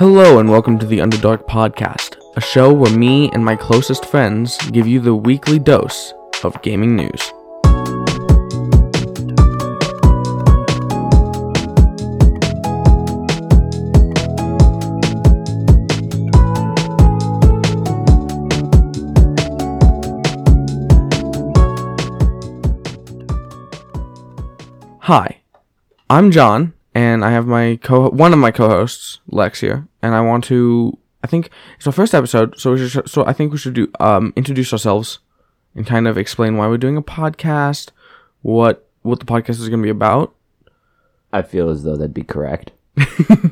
Hello, and welcome to the Underdark Podcast, a show where me and my closest friends give you the weekly dose of gaming news. Hi, I'm John, and I have my co one of my co-hosts, Lex here, and I want to. I think it's our first episode, so we should, so I think we should do um introduce ourselves and kind of explain why we're doing a podcast, what what the podcast is going to be about. I feel as though that'd be correct.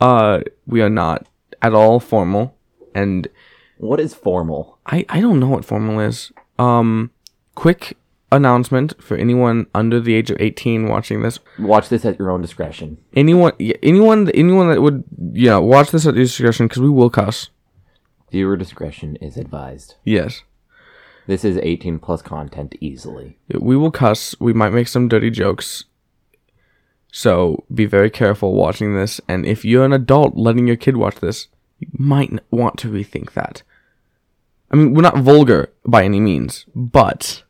Uh, we are not at all formal, and What is formal? I I don't know what formal is. Um, quick announcement for anyone under the age of eighteen watching this. Watch this at your own discretion. Anyone, anyone, anyone that would, yeah, watch this at your discretion because we will cuss. Viewer discretion is advised. Yes, This is 18 plus content easily. we will cuss. We might make some dirty jokes. So be very careful watching this. And if you're an adult letting your kid watch this, you might want to rethink that. I mean, we're not vulgar by any means, but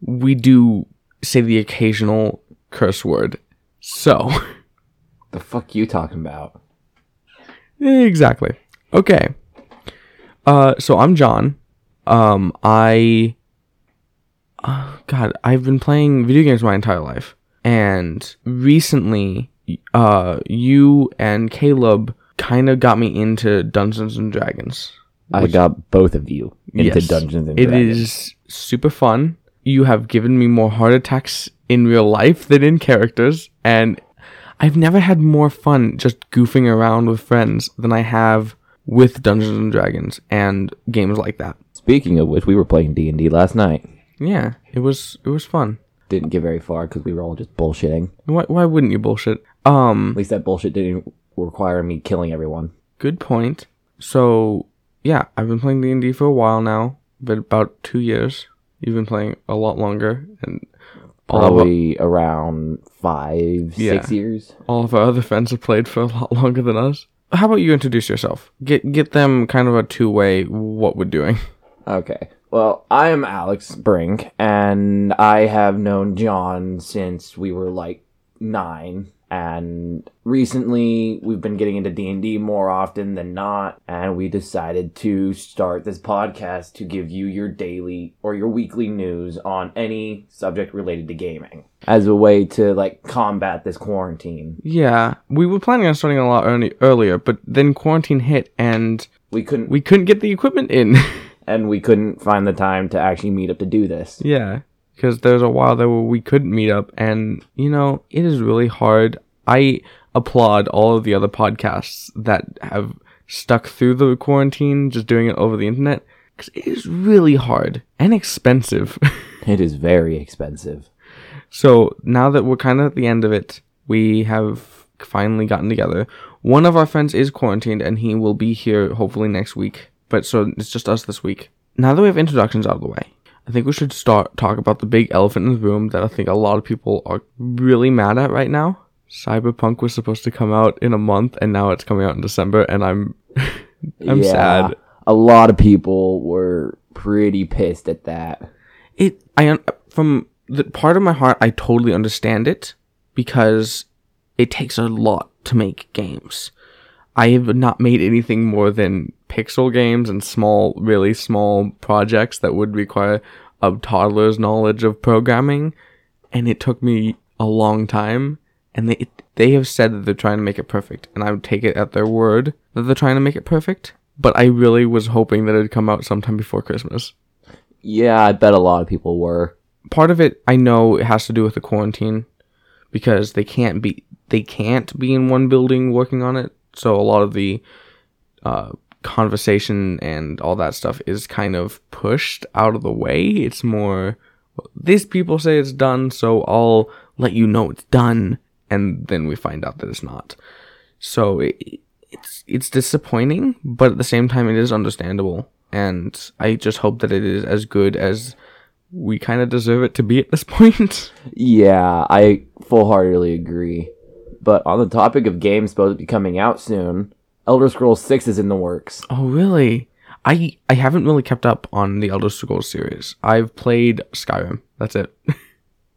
we do say the occasional curse word. So, The fuck you talking about? exactly. Okay. Uh, so I'm John. Um, I. Uh, God, I've been playing video games my entire life, and recently, uh, you and Caleb kind of got me into Dungeons and Dragons. I got both of you into Yes. Dungeons and Dragons. It is super fun. You have given me more heart attacks in real life than in characters, and I've never had more fun just goofing around with friends than I have with Dungeons and Dragons and games like that. Speaking of which, we were playing D&D last night. Yeah, it was it was fun. Didn't get very far because we were all just bullshitting. Why why wouldn't you bullshit? Um, At least that bullshit didn't require me killing everyone. good point. So yeah, I've been playing D and D for a while now, but about two years. You've been playing a lot longer, and Probably around five, Yeah. six years. all of our other friends have played for a lot longer than us. How about you introduce yourself? Get get them kind of a two way what we're doing. Okay. Well, I am Alex Brink, and I have known John since we were like nine. And recently, we've been getting into D and D more often than not, and we decided to start this podcast to give you your daily or your weekly news on any subject related to gaming, as a way to like combat this quarantine. Yeah, we were planning on starting a lot early, earlier, but then quarantine hit and We couldn't, we couldn't get the equipment in. and we couldn't find the time to actually meet up to do this. Yeah, because there's a while there where we couldn't meet up, and you know it is really hard. I applaud all of the other podcasts that have stuck through the quarantine, just doing it over the internet, because it is really hard and expensive. It is very expensive. so now that we're kind of at the end of it, we have finally gotten together. One of our friends is quarantined, and he will be here hopefully next week. But so it's just us this week. Now that we have introductions out of the way, I think we should start talk about the big elephant in the room that I think a lot of people are really mad at right now. Cyberpunk was supposed to come out in a month, and now it's coming out in December, and I'm I'm sad. A lot of people were pretty pissed at that. it i from the part of my heart i totally understand it because it takes a lot to make games i have not made anything more than pixel games and small really small projects that would require a toddler's knowledge of programming. And it took me a long time. And they they have said that they're trying to make it perfect. And i would take it at their word that they're trying to make it perfect. But i really was hoping that it'd come out sometime before christmas. Yeah, I bet a lot of people were. part of it I know it has to do with the quarantine because they can't be they can't be in one building working on it. So a lot of the uh, conversation and all that stuff is kind of pushed out of the way. It's more these people say it's done, so I'll let you know it's done, and then we find out that it's not. So it, it's it's disappointing, but at the same time, it is understandable, and I just hope that it is as good as we kind of deserve it to be at this point. Yeah, I full heartedly agree. But on the topic of games supposed to be coming out soon, Elder Scrolls 6 is in the works. Oh, really? I I haven't really kept up on the Elder Scrolls series. I've played Skyrim. That's it.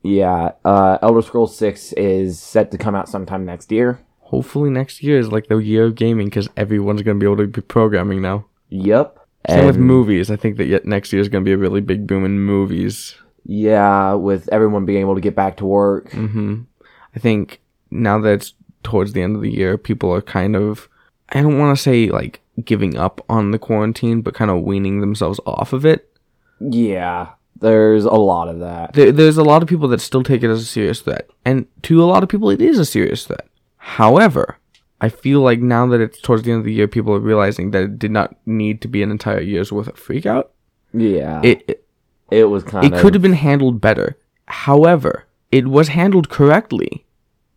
Yeah, uh, Elder Scrolls 6 is set to come out sometime next year. Hopefully next year is like the year of gaming because everyone's gonna be able to be programming now. Yep. Same with movies. I think that yet next year is gonna be a really big boom in movies. Yeah, with everyone being able to get back to work. hmm I think now that it's towards the end of the year, people are kind of, I don't want to say like giving up on the quarantine, but kind of weaning themselves off of it. Yeah, there's a lot of that. There, there's a lot of people that still take it as a serious threat, and to a lot of people, it is a serious threat. However, I feel like now that it's towards the end of the year, people are realizing that it did not need to be an entire year's worth of freak out. Yeah, It it, it was kind it of. could have been handled better. However, it was handled correctly.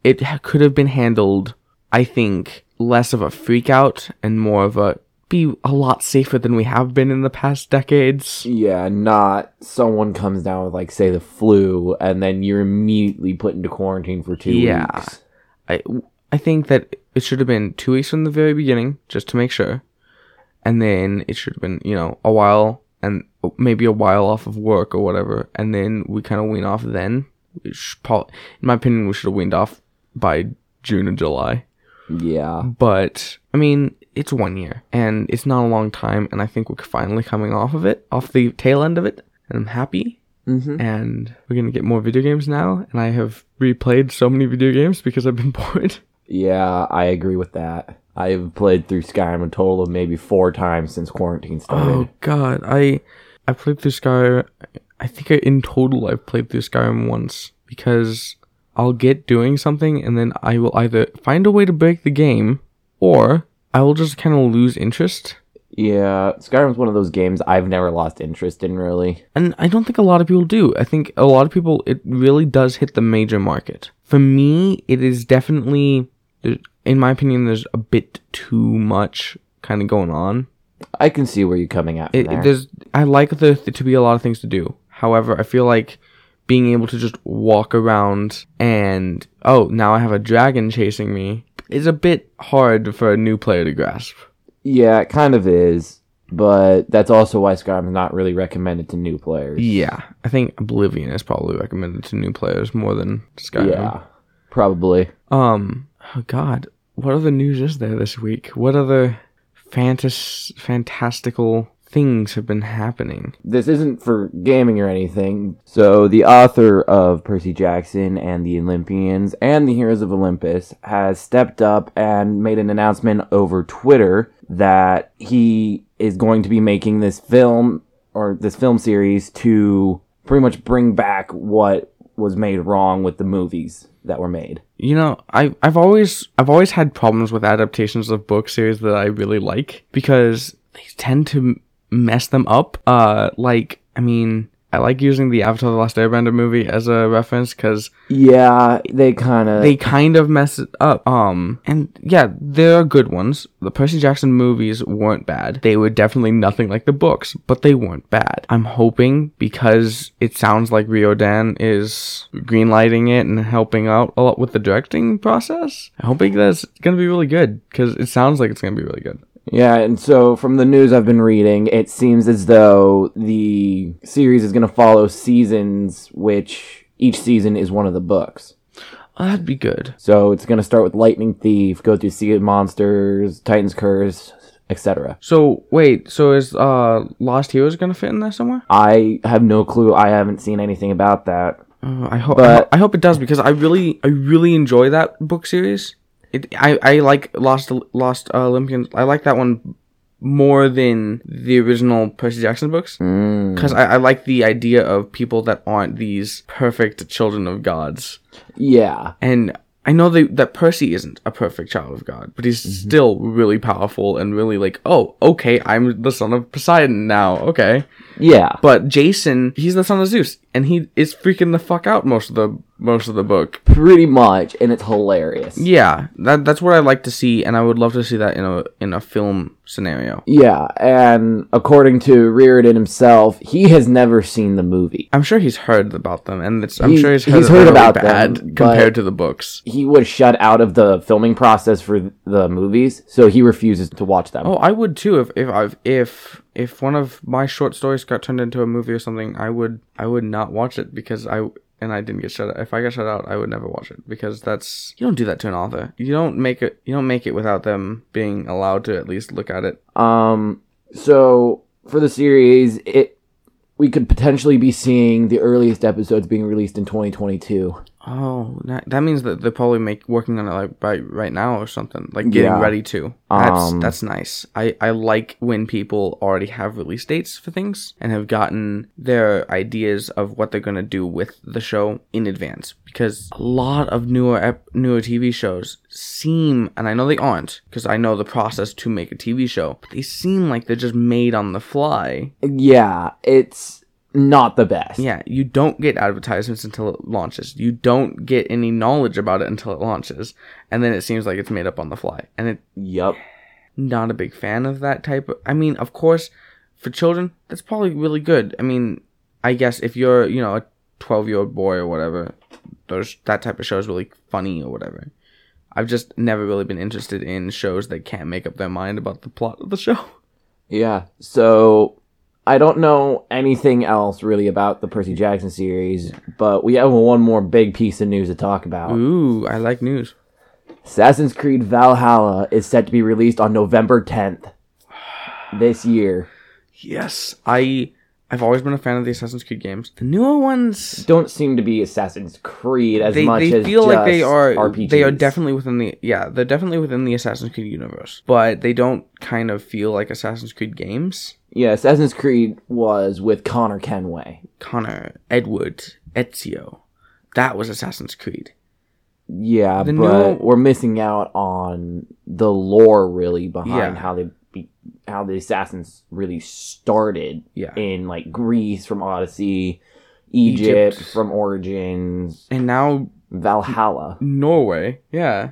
It could have been handled, I think, less of a freak out and more of a be a lot safer than we have been in the past decades. Yeah, not someone comes down with like say the flu, and then you're immediately put into quarantine for two Yeah. weeks. I I think that it should have been two weeks from the very beginning, just to make sure, and then it should have been you know a while and maybe a while off of work or whatever, and then we kind of wean off. Then, should in my opinion, we should have weaned off by June or July. Yeah, But I mean, it's one year, and it's not a long time, and I think we're finally coming off of it, off the tail end of it, and I'm happy. mm-hmm. And we're gonna get more video games now, and I have replayed so many video games because I've been bored. yeah, I agree with that. I've played through Skyrim a total of maybe four times since quarantine started. Oh God, I I played through Skyrim. I think I, in total I've played through Skyrim once because I'll get doing something and then I will either find a way to break the game or I will just kind of lose interest. Yeah, Skyrim's one of those games I've never lost interest in. Really. And I don't think a lot of people do. I think a lot of people it really does hit the major market. For me, it is definitely in my opinion there's a bit too much kind of going on. I can see where you're coming at. from it, there. there's I like there to be a lot of things to do. However, I feel like being able to just walk around and oh, now I have a dragon chasing me is a bit hard for a new player to grasp. Yeah, it kind of is, but that's also why Skyrim's not really recommended to new players. Yeah, I think Oblivion is probably recommended to new players more than Skyrim. Yeah, probably. Um, oh God, what other news is there this week? What other fantas- fantastical things have been happening? This isn't for gaming or anything. So, the author of Percy Jackson and the Olympians and the Heroes of Olympus has stepped up and made an announcement over Twitter that he is going to be making this film or this film series to pretty much bring back what was made wrong with the movies that were made. You know, I I've always I've always had problems with adaptations of book series that I really like because they tend to mess them up. Uh, like I mean, I like using the Avatar: The Last Airbender movie as a reference because Yeah, they kind of they kind of mess it up. Um, and yeah, there are good ones. The Percy Jackson movies weren't bad. They were definitely nothing like the books, but they weren't bad. I'm hoping because it sounds like Riordan is greenlighting it and helping out a lot with the directing process. I'm hoping that's gonna be really good because it sounds like it's gonna be really good. Yeah, and so from the news I've been reading, it seems as though the series is going to follow seasons, which each season is one of the books. Oh, that'd be good. So it's going to start with Lightning Thief, go through Sea of Monsters, Titan's Curse, etc. So wait, so is uh Lost Heroes gonna fit in there somewhere? I have no clue. I haven't seen anything about that. Uh, I hope But- I hope it does because I really I really enjoy that book series. It I, I like Lost Lost uh, Olympians. I like that one more than the original Percy Jackson books Mm. because I, I like the idea of people that aren't these perfect children of gods. Yeah. And I know that that Percy isn't a perfect child of God, but he's Mm-hmm. still really powerful and really like, oh, okay, I'm the son of Poseidon now. Okay. Yeah. But Jason, he's the son of Zeus, and he is freaking the fuck out most of the most of the book. Pretty much, and it's hilarious. Yeah, that that's what I like to see, and I would love to see that in a in a film scenario. Yeah, and according to Reardon himself, he has never seen the movie. I'm sure he's heard about them, and it's, I'm He- sure he's heard, he's heard really about bad them, compared to the books. He was shut out of the filming process for the movies, so he refuses to watch them. Oh, I would too if if I've if if one of my short stories got turned into a movie or something. I would I would not watch it because I and I didn't get shut out. If I got shut out, I would never watch it because that's you don't do that to an author. You don't make it. You don't make it without them being allowed to at least look at it. Um, so for the series, it we could potentially be seeing the earliest episodes being released in 2022. Oh, that, that means that they're probably make working on it like by right now or something, like getting Yeah. ready to. That's Um, that's nice. I I like when people already have release dates for things and have gotten their ideas of what they're gonna do with the show in advance. Because a lot of newer ep- newer TV shows seem, and I know they aren't, because I know the process to make a TV show, but they seem like they're just made on the fly. Yeah, it's not the best. Yeah, you don't get advertisements until it launches. You don't get any knowledge about it until it launches, and then it seems like it's made up on the fly. And it Yep. not a big fan of that type of I mean, of course, for children, that's probably really good. I mean, I guess if you're, you know, a 12-year-old boy or whatever, those that type of show is really funny or whatever. I've just never really been interested in shows that can't make up their mind about the plot of the show. Yeah. So I don't know anything else really about the Percy Jackson series, but we have one more big piece of news to talk about. Ooh, I like news. Assassin's Creed Valhalla is set to be released on November 10th this year. Yes, I I've always been a fan of the Assassin's Creed games. The newer ones Don't seem to be Assassin's Creed as they, much they feel like they are RPGs. they are definitely within the yeah they're definitely within the Assassin's Creed universe, but they don't kind of feel like Assassin's Creed games. Yeah, Assassin's Creed was with Connor Kenway. Connor, Edward, Ezio, that was Assassin's Creed. Yeah, The but new- we're missing out on the lore really behind Yeah. how they how the assassins really started Yeah, in like Greece from Odyssey, Egypt, Egypt. from Origins, and now Valhalla. Norway. Yeah,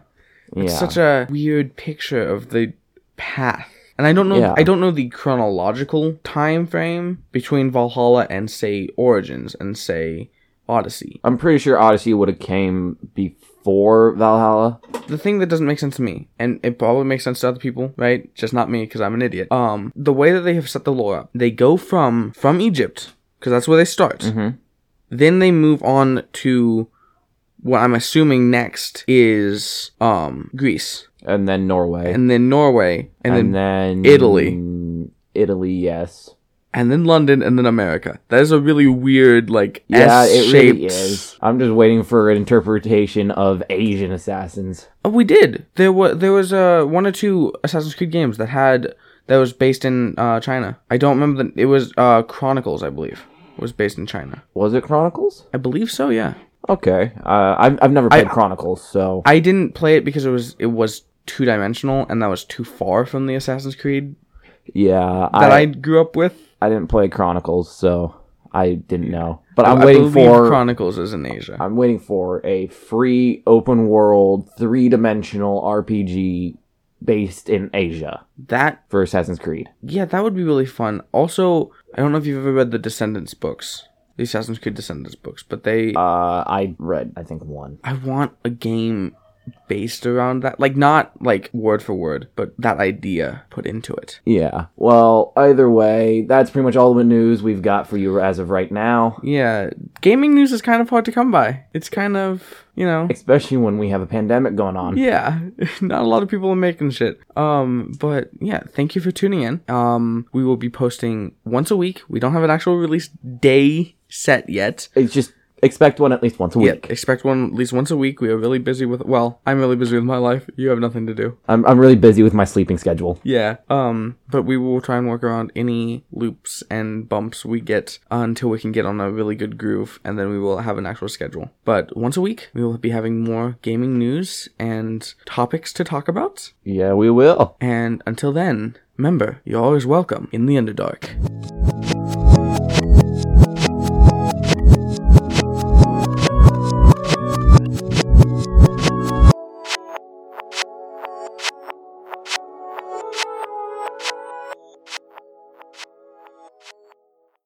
Yeah, it's such a weird picture of the path. And I don't know Yeah. I don't know the chronological time frame between Valhalla and say Origins and say Odyssey. I'm pretty sure Odyssey would have came before Valhalla. the thing that doesn't make sense to me, and it probably makes sense to other people, right? Just not me, because I'm an idiot. Um, the way that they have set the lore up, they go from from Egypt, because that's where they start. Mhm. Then they move on to what I'm assuming next is um Greece, And then Norway, and then Norway, and, then, then Italy. Italy, yes. And then London, and then America. That is a really weird like Yeah, it S-shaped. really is. I'm just waiting for an interpretation of Asian assassins. Oh, we did. There was there was uh one or two Assassin's Creed games that had that was based in uh, China. I don't remember the. It was uh Chronicles, I believe, was based in China. Was it Chronicles? I believe so. Yeah. Okay. Uh, I've I've never played Chronicles, so I didn't play it because it was it was two dimensional and that was too far from the Assassin's Creed yeah, that I, I, grew up with. I didn't play Chronicles, so I didn't know. But I'm I waiting for Chronicles is in Asia. I'm waiting for a free open world three dimensional RPG based in Asia that for Assassin's Creed. yeah, that would be really fun. Also, I don't know if you've ever read the Descendants books, the Assassin's Creed Descendants books, but they Uh, I read I think one. I want a game based around that. Like not like word for word, but that idea put into it. Yeah. Well, either way, that's pretty much all the news we've got for you as of right now. Yeah, gaming news is kind of hard to come by. It's kind of, you know, Especially when we have a pandemic going on. yeah, not a lot of people are making shit. Um, but yeah, thank you for tuning in. Um, we will be posting once a week. We don't have an actual release day set yet. It's just expect one at least once a Yeah, week. expect one at least once a week. We are really busy with. Well, I'm really busy with my life. You have nothing to do. I'm I'm really busy with my sleeping schedule. Yeah. Um, but we will try and work around any loops and bumps we get until we can get on a really good groove, and then we will have an actual schedule. But once a week, we will be having more gaming news and topics to talk about. Yeah, we will. And until then, remember, you're always welcome in the Underdark.